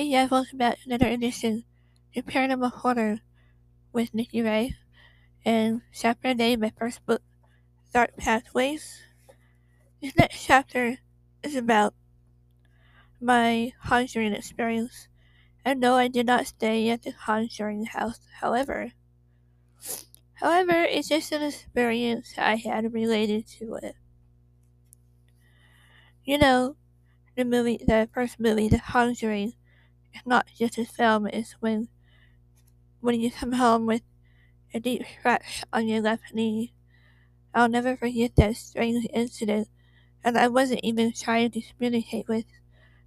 Welcome back to another edition of Paranormal Horror with Nikki Rae. And chapter name, my first book, Dark Pathways. This next chapter is about my conjuring experience. And no, I did not stay at the conjuring house, however. However, it's just an experience I had related to it. You know, the movie, the first movie, The Conjuring, not just a film, it's when when you come home with a deep scratch on your left knee. I'll never forget that strange incident, and I wasn't even trying to communicate with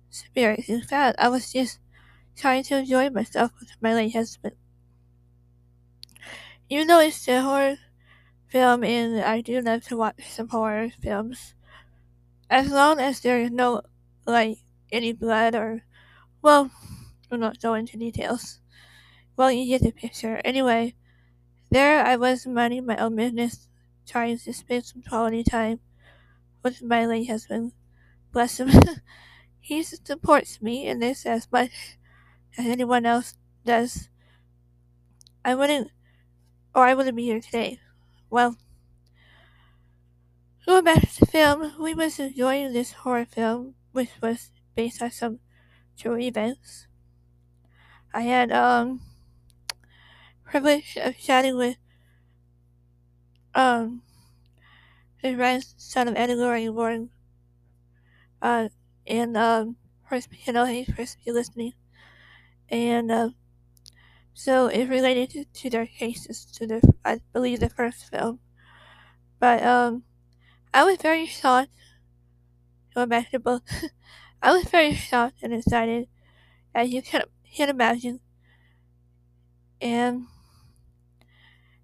spirits. In fact, I was just trying to enjoy myself with my late husband. You know, it's a horror film, and I do love to watch some horror films, as long as there is no, like, any blood or, well, we'll not go into details. Well, you get the picture. Anyway, there I was minding my own business, trying to spend some quality time with my late husband. Bless him. he supports me in this as much as anyone else does. I wouldn't, or I wouldn't be here today. Well, going back to the film, we was enjoying this horror film, which was based on some true events. I had um privilege of chatting with um the grandson of Eddie and Warren uh and um first you know he first listening and uh, so it related to, to their cases to the I believe the first film. But um I was very shocked going back to book I was very shocked and excited as you can, can imagine and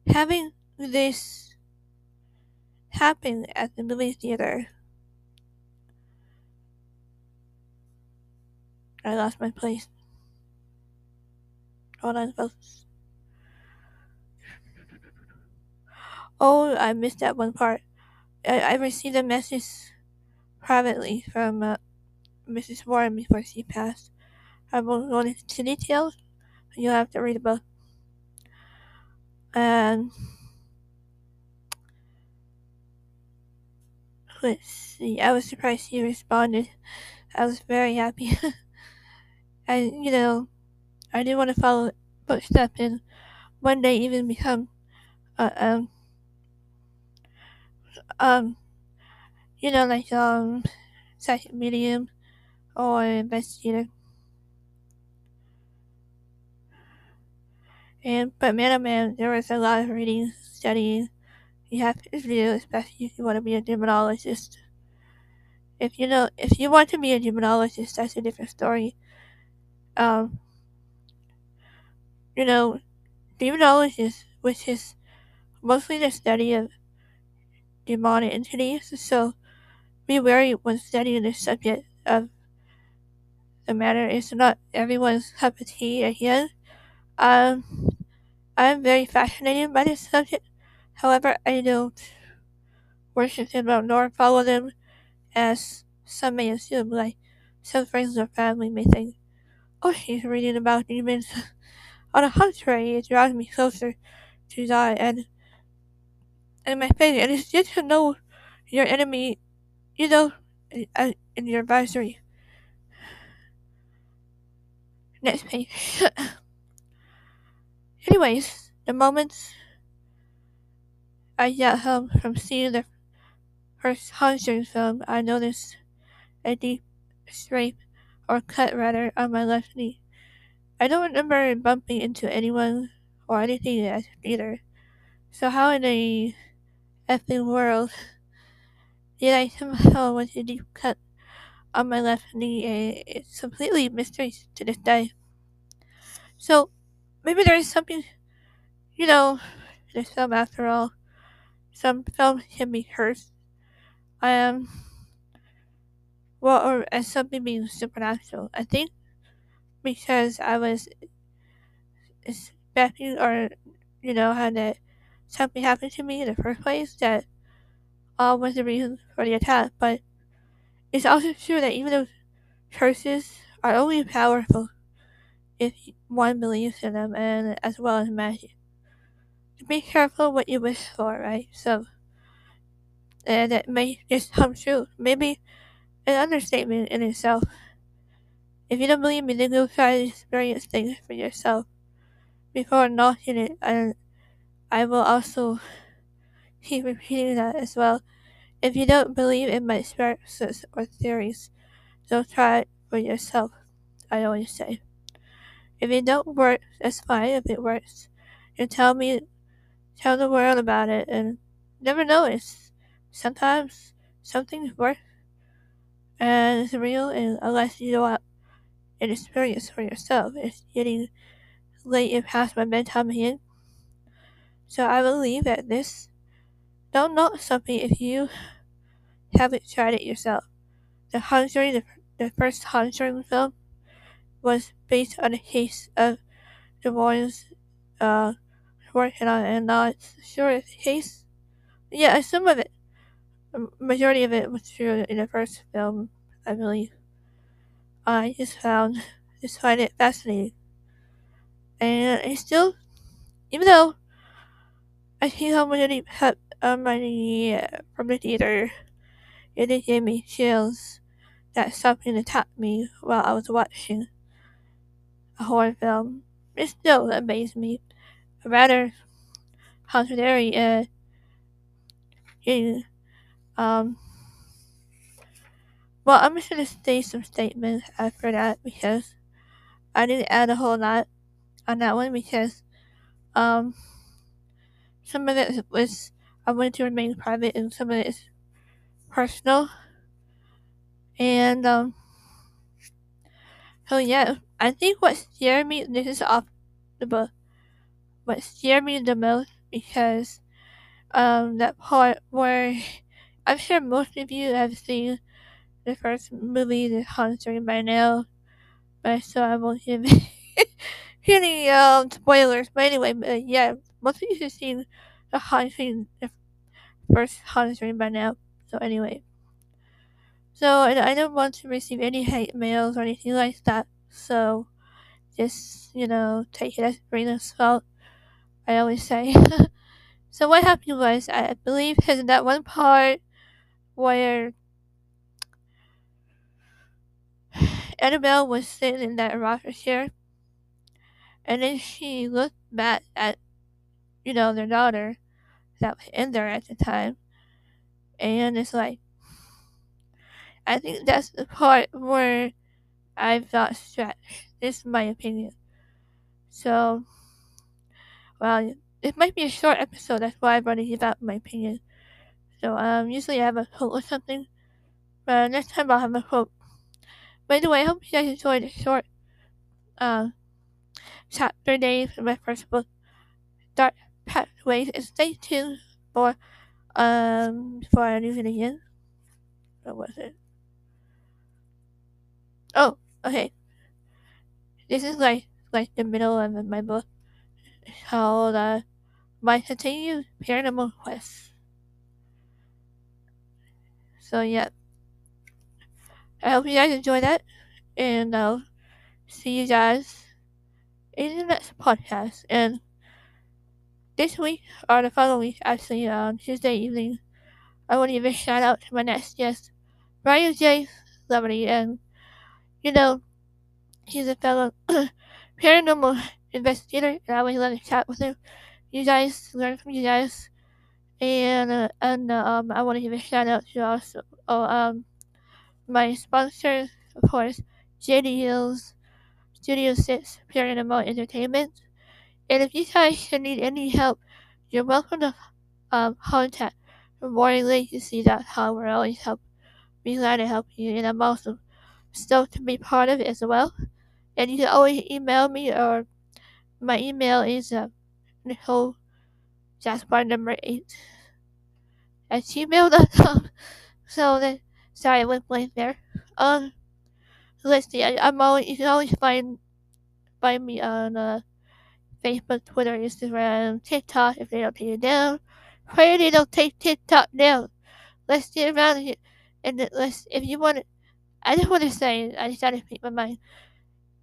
having this happen at the movie theater. I lost my place. Hold on, folks. Oh, I missed that one part. I, I received a message privately from uh, Mrs. Warren before she passed. I won't go into details. You'll have to read the book. And let's see. I was surprised he responded. I was very happy. and you know, I did want to follow footsteps and one day even become uh, um um you know like um psychic medium or investigator. And but man oh man, there was a lot of reading, studying you have to do, especially if you want to be a demonologist. If you know if you want to be a demonologist, that's a different story. Um you know, demonologist, which is mostly the study of demonic entities, so be wary when studying the subject of the matter is not everyone's cup of tea again. Um, I'm very fascinated by this subject. However, I don't worship them nor follow them as some may assume, like some friends or family may think, oh, she's reading about demons. On the contrary, it draws me closer to God and and my faith, and it's good to know your enemy, you know, in, in your advisory. Next page. Anyways, the moment I got home from seeing the first Conjuring film, I noticed a deep scrape, or cut rather, on my left knee. I don't remember bumping into anyone or anything at the theater. So how in the effing world did I somehow want a deep cut on my left knee? Eh, it's completely mystery to this day. So maybe there is something, you know, this film after all. Some films can be cursed. Um, well, or as something being supernatural. I think because I was expecting or, you know, had that something happened to me in the first place that uh, was the reason for the attack. But it's also true that even though curses are only powerful if one believes in them, and as well as magic. Be careful what you wish for, right? So, and it may just come true. Maybe an understatement in itself. If you don't believe me, then go try to experience things for yourself before knocking it. And I will also keep repeating that as well. If you don't believe in my experiences or theories, don't try it for yourself. I always say. If it don't work, that's fine. If it works, you tell me, tell the world about it, and never know notice. Sometimes something's work and it's real, and unless you go out and experience for yourself, it's getting late and past my bedtime again. So I believe that this. Don't knock something if you haven't tried it yourself. The Conjuring, the, the first Conjuring film, was based on case of the boys uh, working on, and not sure if case. Yeah, some of it, the majority of it was true in the first film, I believe. I just found, just find it fascinating, and I still, even though I see how many have money uh, from the theater, it give me chills that something attacked me while I was watching horror film. It still amazed me. Rather contrary, uh, in, um, well, I'm just gonna say some statements after that because I didn't add a whole lot on that one because, um, some of it was I wanted to remain private and some of it is personal. And, um, so yeah, I think what scared me, this is off the book, what scared me the most because, um, that part where I'm sure most of you have seen the first movie, The Conjuring, by now, but so I won't give any um spoilers. But anyway, but yeah, most of you have seen The Conjuring, the first Conjuring by now. So anyway, so I, I don't want to receive any hate mails or anything like that. So just you know, take it as a grain. I always say. so what happened was, I believe, in that one part where Annabelle was sitting in that rocker chair, and then she looked back at, you know, their daughter that was in there at the time, and it's like, I think that's the part where I felt stretched. This is my opinion. So, well, it might be a short episode. That's why I brought to give out my opinion. So, um, usually I have a quote or something, but next time I'll have a quote. By the way, I hope you guys enjoyed the short uh, chapter days of my first book, Dark Pathways, and stay tuned for um for do it again. What was it? Oh, okay. This is like like the middle of my book. Called uh, My Continued Paranormal Quest. So yeah. I hope you guys enjoy that, and I'll see you guys in the next podcast. And this week, or the following week, actually, on Tuesday evening, I want to give a shout out to my next guest, Brian J. Lovely, and you know, he's a fellow paranormal investigator, and I always love to chat with him. You guys learn from you guys, and uh, and uh, um, I want to give a shout out to also oh, um my sponsor, of course, JD Hills Studio 6 Paranormal Entertainment. And if you guys need any help, you're welcome to um, contact warringlegacy.com we're always help be glad to help you and I'm also stoked to be part of it as well. And you can always email me or my email is uh, Nicole Gaspard number eight at gmail.com. So then sorry I went blank there. Um let's see I, I'm always you can always find find me on uh Facebook, Twitter, Instagram, TikTok if they don't take it down. Pray they don't take TikTok down. Let's get around here and let's if you want to I just want to say I just gotta speak my mind.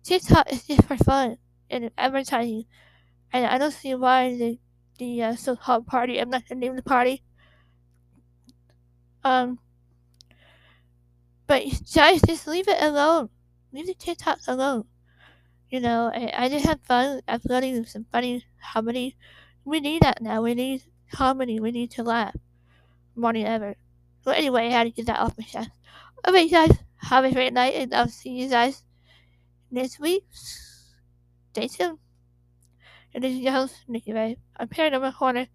TikTok is just for fun and advertising, and I don't see why the the uh, so-called party. I'm not gonna name the party. Um, but guys, just leave it alone. Leave the TikTok alone. You know, I, I just had fun uploading some funny comedy. We need that now. We need comedy. We need to laugh more than ever. Well, anyway, I had to get that off my chest. Okay, guys, have a great night, and I'll see you guys next week. Stay tuned. And this is your host, Nikki Rae. I'm here in my corner.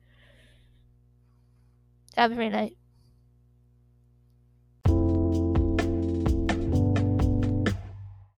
Have a great night.